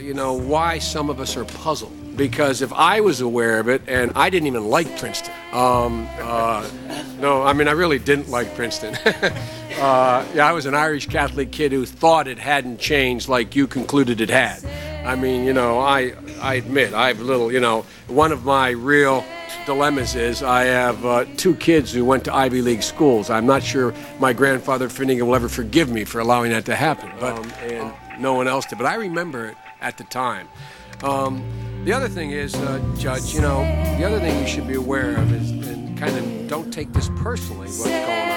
you know, why some of us are puzzled. Because if I was aware of it, and I didn't even like Princeton, um, uh, no, I mean, I really didn't like Princeton. uh, yeah, I was an Irish Catholic kid who thought it hadn't changed like you concluded it had. I mean, you know, I, I admit, I have little, you know, one of my real dilemmas is I have uh, two kids who went to Ivy League schools. I'm not sure my grandfather Finnegan will ever forgive me for allowing that to happen, but um, and no one else did. But I remember it at the time. Um, the other thing is, uh, Judge, you know, the other thing you should be aware of is, and kind of don't take this personally, what's going